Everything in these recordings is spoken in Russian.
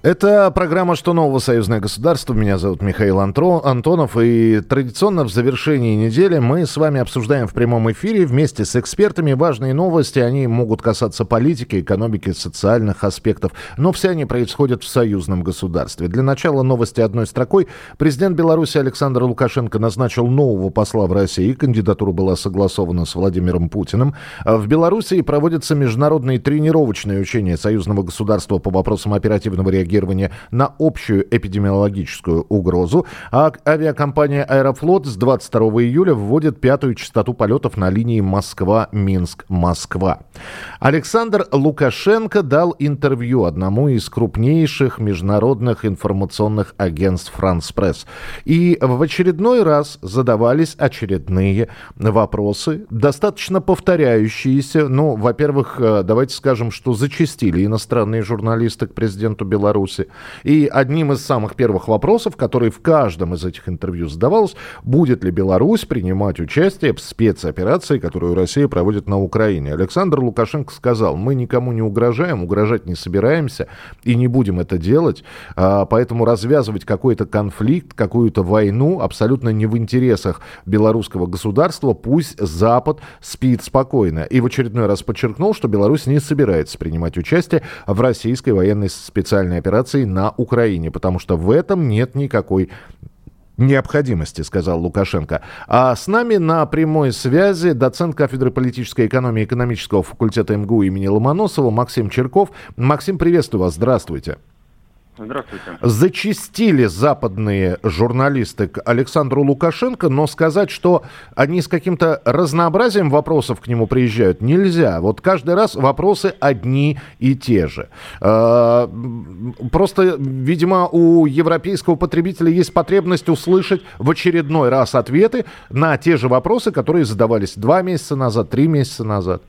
Это программа «Что нового? Союзное государство». Меня зовут Михаил Антро, Антонов. И традиционно в завершении недели мы с вами обсуждаем в прямом эфире вместе с экспертами важные новости. Они могут касаться политики, экономики, социальных аспектов. Но все они происходят в союзном государстве. Для начала новости одной строкой. Президент Беларуси Александр Лукашенко назначил нового посла в России. Кандидатура была согласована с Владимиром Путиным. В Беларуси проводятся международные тренировочные учения союзного государства по вопросам оперативного реагирования реагирования на общую эпидемиологическую угрозу, а авиакомпания «Аэрофлот» с 22 июля вводит пятую частоту полетов на линии Москва-Минск-Москва. Александр Лукашенко дал интервью одному из крупнейших международных информационных агентств «Франс Пресс». И в очередной раз задавались очередные вопросы, достаточно повторяющиеся. Ну, во-первых, э, давайте скажем, что зачастили иностранные журналисты к президенту Беларуси Беларуси. И одним из самых первых вопросов, который в каждом из этих интервью задавался, будет ли Беларусь принимать участие в спецоперации, которую Россия проводит на Украине. Александр Лукашенко сказал, мы никому не угрожаем, угрожать не собираемся и не будем это делать, а, поэтому развязывать какой-то конфликт, какую-то войну абсолютно не в интересах белорусского государства, пусть Запад спит спокойно. И в очередной раз подчеркнул, что Беларусь не собирается принимать участие в российской военной специальной операции операции на Украине, потому что в этом нет никакой необходимости, сказал Лукашенко. А с нами на прямой связи доцент кафедры политической экономии экономического факультета МГУ имени Ломоносова Максим Черков. Максим, приветствую вас, здравствуйте. Здравствуйте. Зачистили западные журналисты к Александру Лукашенко, но сказать, что они с каким-то разнообразием вопросов к нему приезжают, нельзя. Вот каждый раз вопросы одни и те же. А, просто, видимо, у европейского потребителя есть потребность услышать в очередной раз ответы на те же вопросы, которые задавались два месяца назад, три месяца назад.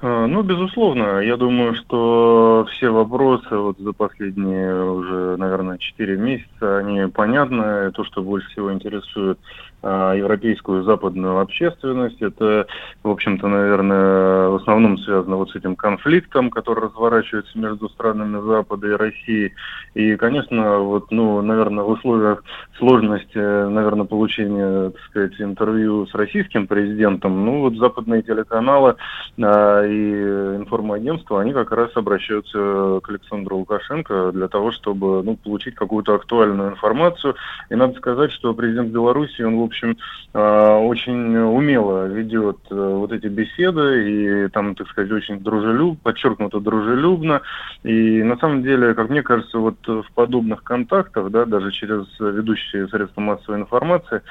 А, ну, безусловно, я думаю, что все вопросы вот за последние уже, наверное, 4 месяца, они понятны. То, что больше всего интересует европейскую западную общественность. Это, в общем-то, наверное, в основном связано вот с этим конфликтом, который разворачивается между странами Запада и России. И, конечно, вот, ну, наверное, в условиях сложности, наверное, получения, так сказать, интервью с российским президентом, ну, вот западные телеканалы а, и информагентства, они как раз обращаются к Александру Лукашенко для того, чтобы, ну, получить какую-то актуальную информацию. И надо сказать, что президент Беларуси, он, общем, а, очень умело ведет э, вот эти беседы и там, так сказать, очень дружелюбно, подчеркнуто дружелюбно. И на самом деле, как мне кажется, вот в подобных контактах, да, даже через ведущие средства массовой информации,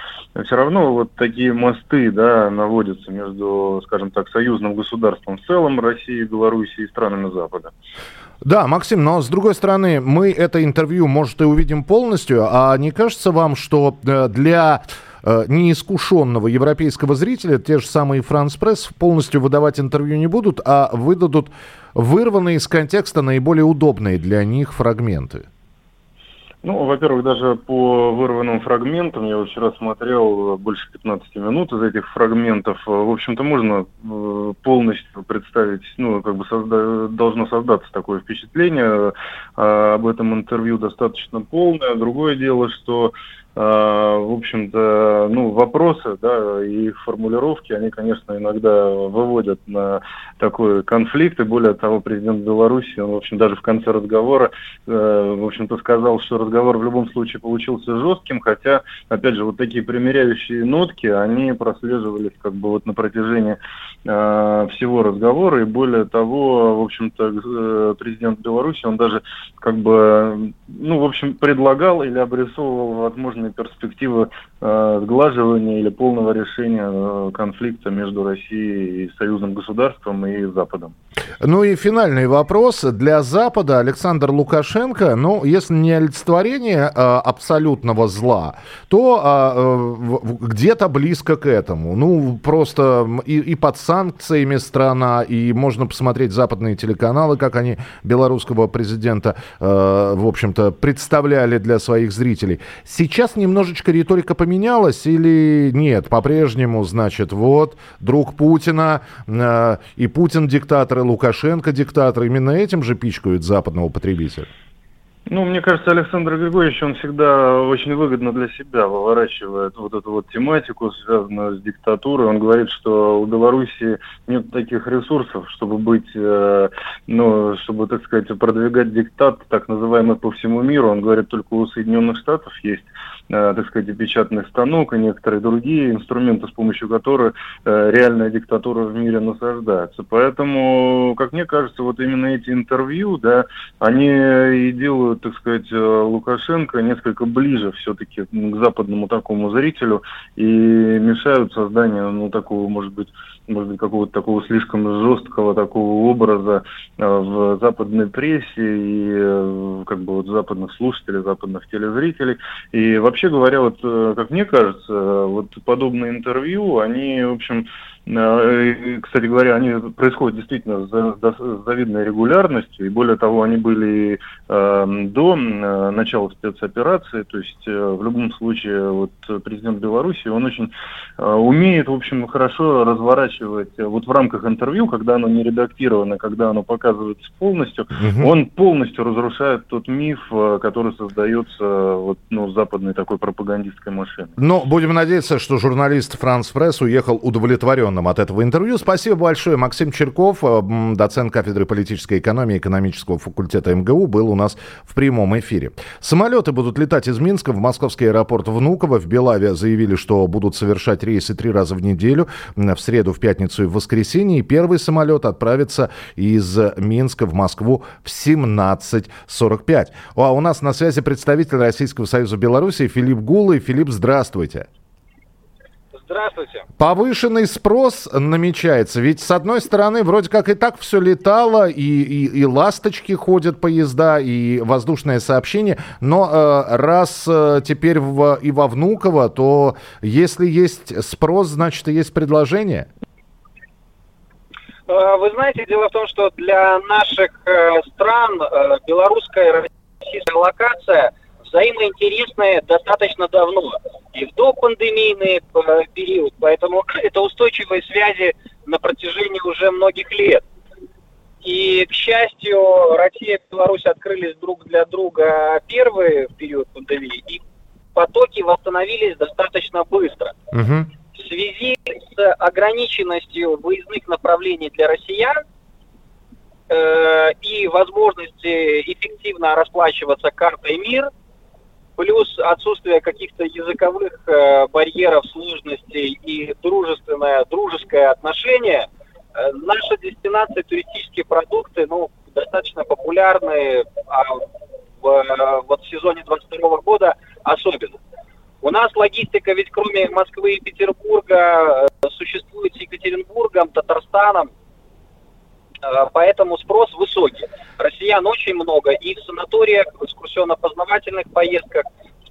все равно вот такие мосты, да, наводятся между, скажем так, союзным государством в целом, Россией, Белоруссией и странами Запада. Да, Максим, но с другой стороны, мы это интервью, может, и увидим полностью, а не кажется вам, что э, для э, неискушенного европейского зрителя те же самые Франс Пресс полностью выдавать интервью не будут, а выдадут вырванные из контекста наиболее удобные для них фрагменты? Ну, во-первых, даже по вырванным фрагментам, я вчера смотрел э, больше 15 минут из этих фрагментов, э, в общем-то, можно полностью представить, ну, как бы созда- должно создаться такое впечатление, об этом интервью достаточно полное. Другое дело, что в общем-то, ну, вопросы, да, и их формулировки, они, конечно, иногда выводят на такой конфликт, и более того, президент Беларуси, он, в общем, даже в конце разговора, э, в общем-то, сказал, что разговор в любом случае получился жестким, хотя, опять же, вот такие примиряющие нотки, они прослеживались как бы вот на протяжении э, всего разговора, и более того, в общем-то, э, президент Беларуси, он даже как бы, ну, в общем, предлагал или обрисовывал возможные реальные перспективы э, сглаживания или полного решения э, конфликта между Россией и союзным государством и Западом. Ну и финальный вопрос. Для Запада Александр Лукашенко, ну, если не олицетворение а, абсолютного зла, то а, э, где-то близко к этому. Ну, просто и, и под санкциями страна, и можно посмотреть западные телеканалы, как они белорусского президента, а, в общем-то, представляли для своих зрителей. Сейчас немножечко риторика поменялась или нет? По-прежнему, значит, вот, друг Путина, а, и Путин диктатор, Лукашенко диктатор, именно этим же пичкают западного потребителя? Ну, мне кажется, Александр Григорьевич, он всегда очень выгодно для себя выворачивает вот эту вот тематику, связанную с диктатурой. Он говорит, что у Беларуси нет таких ресурсов, чтобы быть, э, ну, чтобы, так сказать, продвигать диктат, так называемый по всему миру. Он говорит, только у Соединенных Штатов есть Э, так сказать, печатный станок, и некоторые другие инструменты, с помощью которых э, реальная диктатура в мире насаждается. Поэтому, как мне кажется, вот именно эти интервью, да, они и делают, так сказать, э, Лукашенко несколько ближе все-таки к западному такому зрителю и мешают созданию, ну, такого, может быть, может быть, какого-то такого слишком жесткого такого образа э, в западной прессе и э, как бы вот западных слушателей, западных телезрителей. И вообще говоря, вот как мне кажется, вот подобные интервью, они, в общем, кстати говоря, они происходят действительно с завидной регулярностью, и более того, они были э, до э, начала спецоперации, то есть в любом случае вот президент Беларуси, он очень умеет, в общем, хорошо разворачивать вот в рамках интервью, когда оно не редактировано, когда оно показывается полностью, угу. он полностью разрушает тот миф, который создается вот, ну, западной такой пропагандистской машиной. Но будем надеяться, что журналист Франс Пресс уехал удовлетворен удовлетворенным от этого интервью. Спасибо большое. Максим Черков, э, доцент кафедры политической экономии экономического факультета МГУ, был у нас в прямом эфире. Самолеты будут летать из Минска в московский аэропорт Внуково. В Белаве заявили, что будут совершать рейсы три раза в неделю, в среду, в пятницу и в воскресенье. И первый самолет отправится из Минска в Москву в 17.45. А у нас на связи представитель Российского Союза Беларуси Филипп Гулы. Филипп, здравствуйте. Здравствуйте. Повышенный спрос намечается. Ведь, с одной стороны, вроде как и так все летало, и, и, и ласточки ходят поезда, и воздушное сообщение. Но э, раз э, теперь в, и во Внуково, то если есть спрос, значит и есть предложение. Э, вы знаете, дело в том, что для наших э, стран э, белорусская российская локация – взаимоинтересные достаточно давно, и в допандемийный э, период, поэтому это устойчивые связи на протяжении уже многих лет. И, к счастью, Россия и Беларусь открылись друг для друга первые в период пандемии, и потоки восстановились достаточно быстро. Угу. В связи с ограниченностью выездных направлений для россиян э, и возможности эффективно расплачиваться картой МИР – плюс отсутствие каких-то языковых э, барьеров, сложностей и дружественное, дружеское отношение, э, наша дестинация, туристические продукты, ну, достаточно популярны, а в, вот в сезоне 22 года особенно. У нас логистика ведь кроме Москвы и Петербурга э, существует с Екатеринбургом, Татарстаном, поэтому спрос высокий. Россиян очень много и в санаториях, в экскурсионно-познавательных поездках,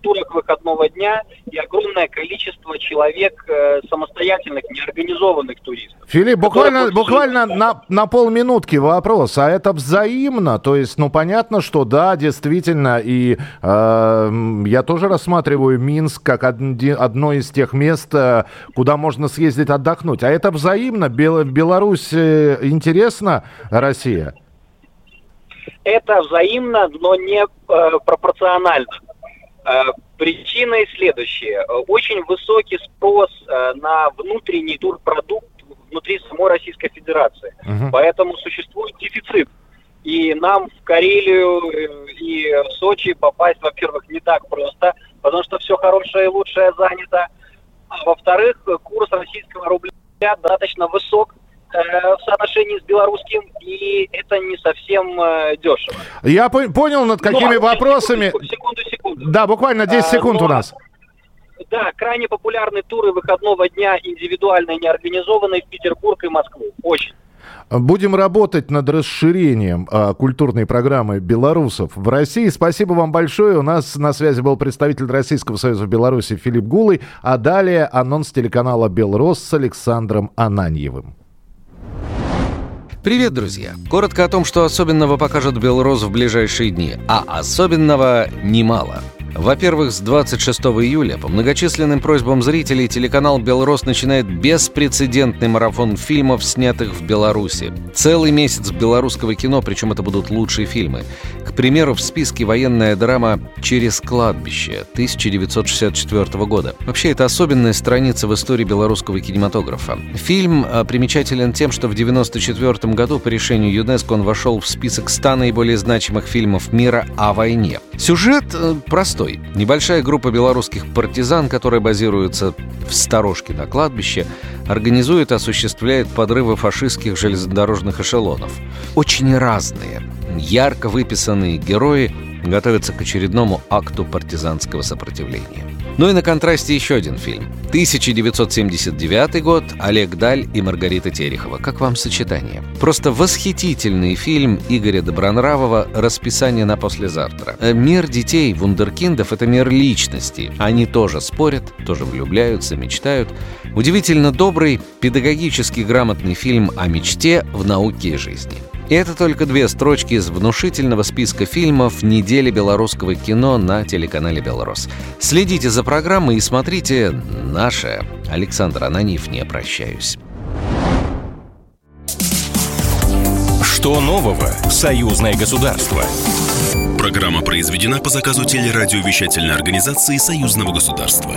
в турах выходного дня и огромное количество человек э, самостоятельных, неорганизованных туристов. Филипп, буквально, буквально на, на полминутки вопрос. А это взаимно? То есть, ну, понятно, что да, действительно, и э, я тоже рассматриваю Минск как одни, одно из тех мест, э, куда можно съездить отдохнуть. А это взаимно? Бел, Беларусь э, интересна Россия? это взаимно, но не э, пропорционально. Э, причины следующие. Очень высокий спрос э, на внутренний турпродукт внутри самой Российской Федерации. Uh-huh. Поэтому существует дефицит. И нам в Карелию э, и в Сочи попасть, во-первых, не так просто, потому что все хорошее и лучшее занято. А во-вторых, курс российского рубля достаточно высок, Э, в соотношении с белорусским, и это не совсем э, дешево. Я по- понял, над ну, какими ну, вопросами... Секунду, секунду. Да, буквально 10 э, секунд а, но... у нас. Да, крайне популярны туры выходного дня, индивидуальные, неорганизованные в Петербург и Москву. Очень. Будем работать над расширением а, культурной программы белорусов в России. Спасибо вам большое. У нас на связи был представитель Российского Союза Беларуси Филипп Гулый. А далее анонс телеканала «Белрос» с Александром Ананьевым. Привет, друзья! Коротко о том, что особенного покажет Белрос в ближайшие дни. А особенного немало – во-первых, с 26 июля по многочисленным просьбам зрителей телеканал «Белрос» начинает беспрецедентный марафон фильмов, снятых в Беларуси. Целый месяц белорусского кино, причем это будут лучшие фильмы. К примеру, в списке военная драма «Через кладбище» 1964 года. Вообще, это особенная страница в истории белорусского кинематографа. Фильм а, примечателен тем, что в 1994 году по решению ЮНЕСКО он вошел в список 100 наиболее значимых фильмов мира о войне. Сюжет э, простой. Небольшая группа белорусских партизан, которая базируется в сторожке на кладбище, организует и осуществляет подрывы фашистских железнодорожных эшелонов. Очень разные, ярко выписанные герои готовятся к очередному акту партизанского сопротивления. Ну и на контрасте еще один фильм. 1979 год, Олег Даль и Маргарита Терехова. Как вам сочетание? Просто восхитительный фильм Игоря Добронравова «Расписание на послезавтра». Э, мир детей, вундеркиндов — это мир личности. Они тоже спорят, тоже влюбляются, мечтают. Удивительно добрый, педагогически грамотный фильм о мечте в науке и жизни. И это только две строчки из внушительного списка фильмов недели белорусского кино на телеканале «Белрос». Следите за программой и смотрите «Наше». Александр Ананьев, не прощаюсь. Что нового в «Союзное государство»? Программа произведена по заказу телерадиовещательной организации Союзного государства.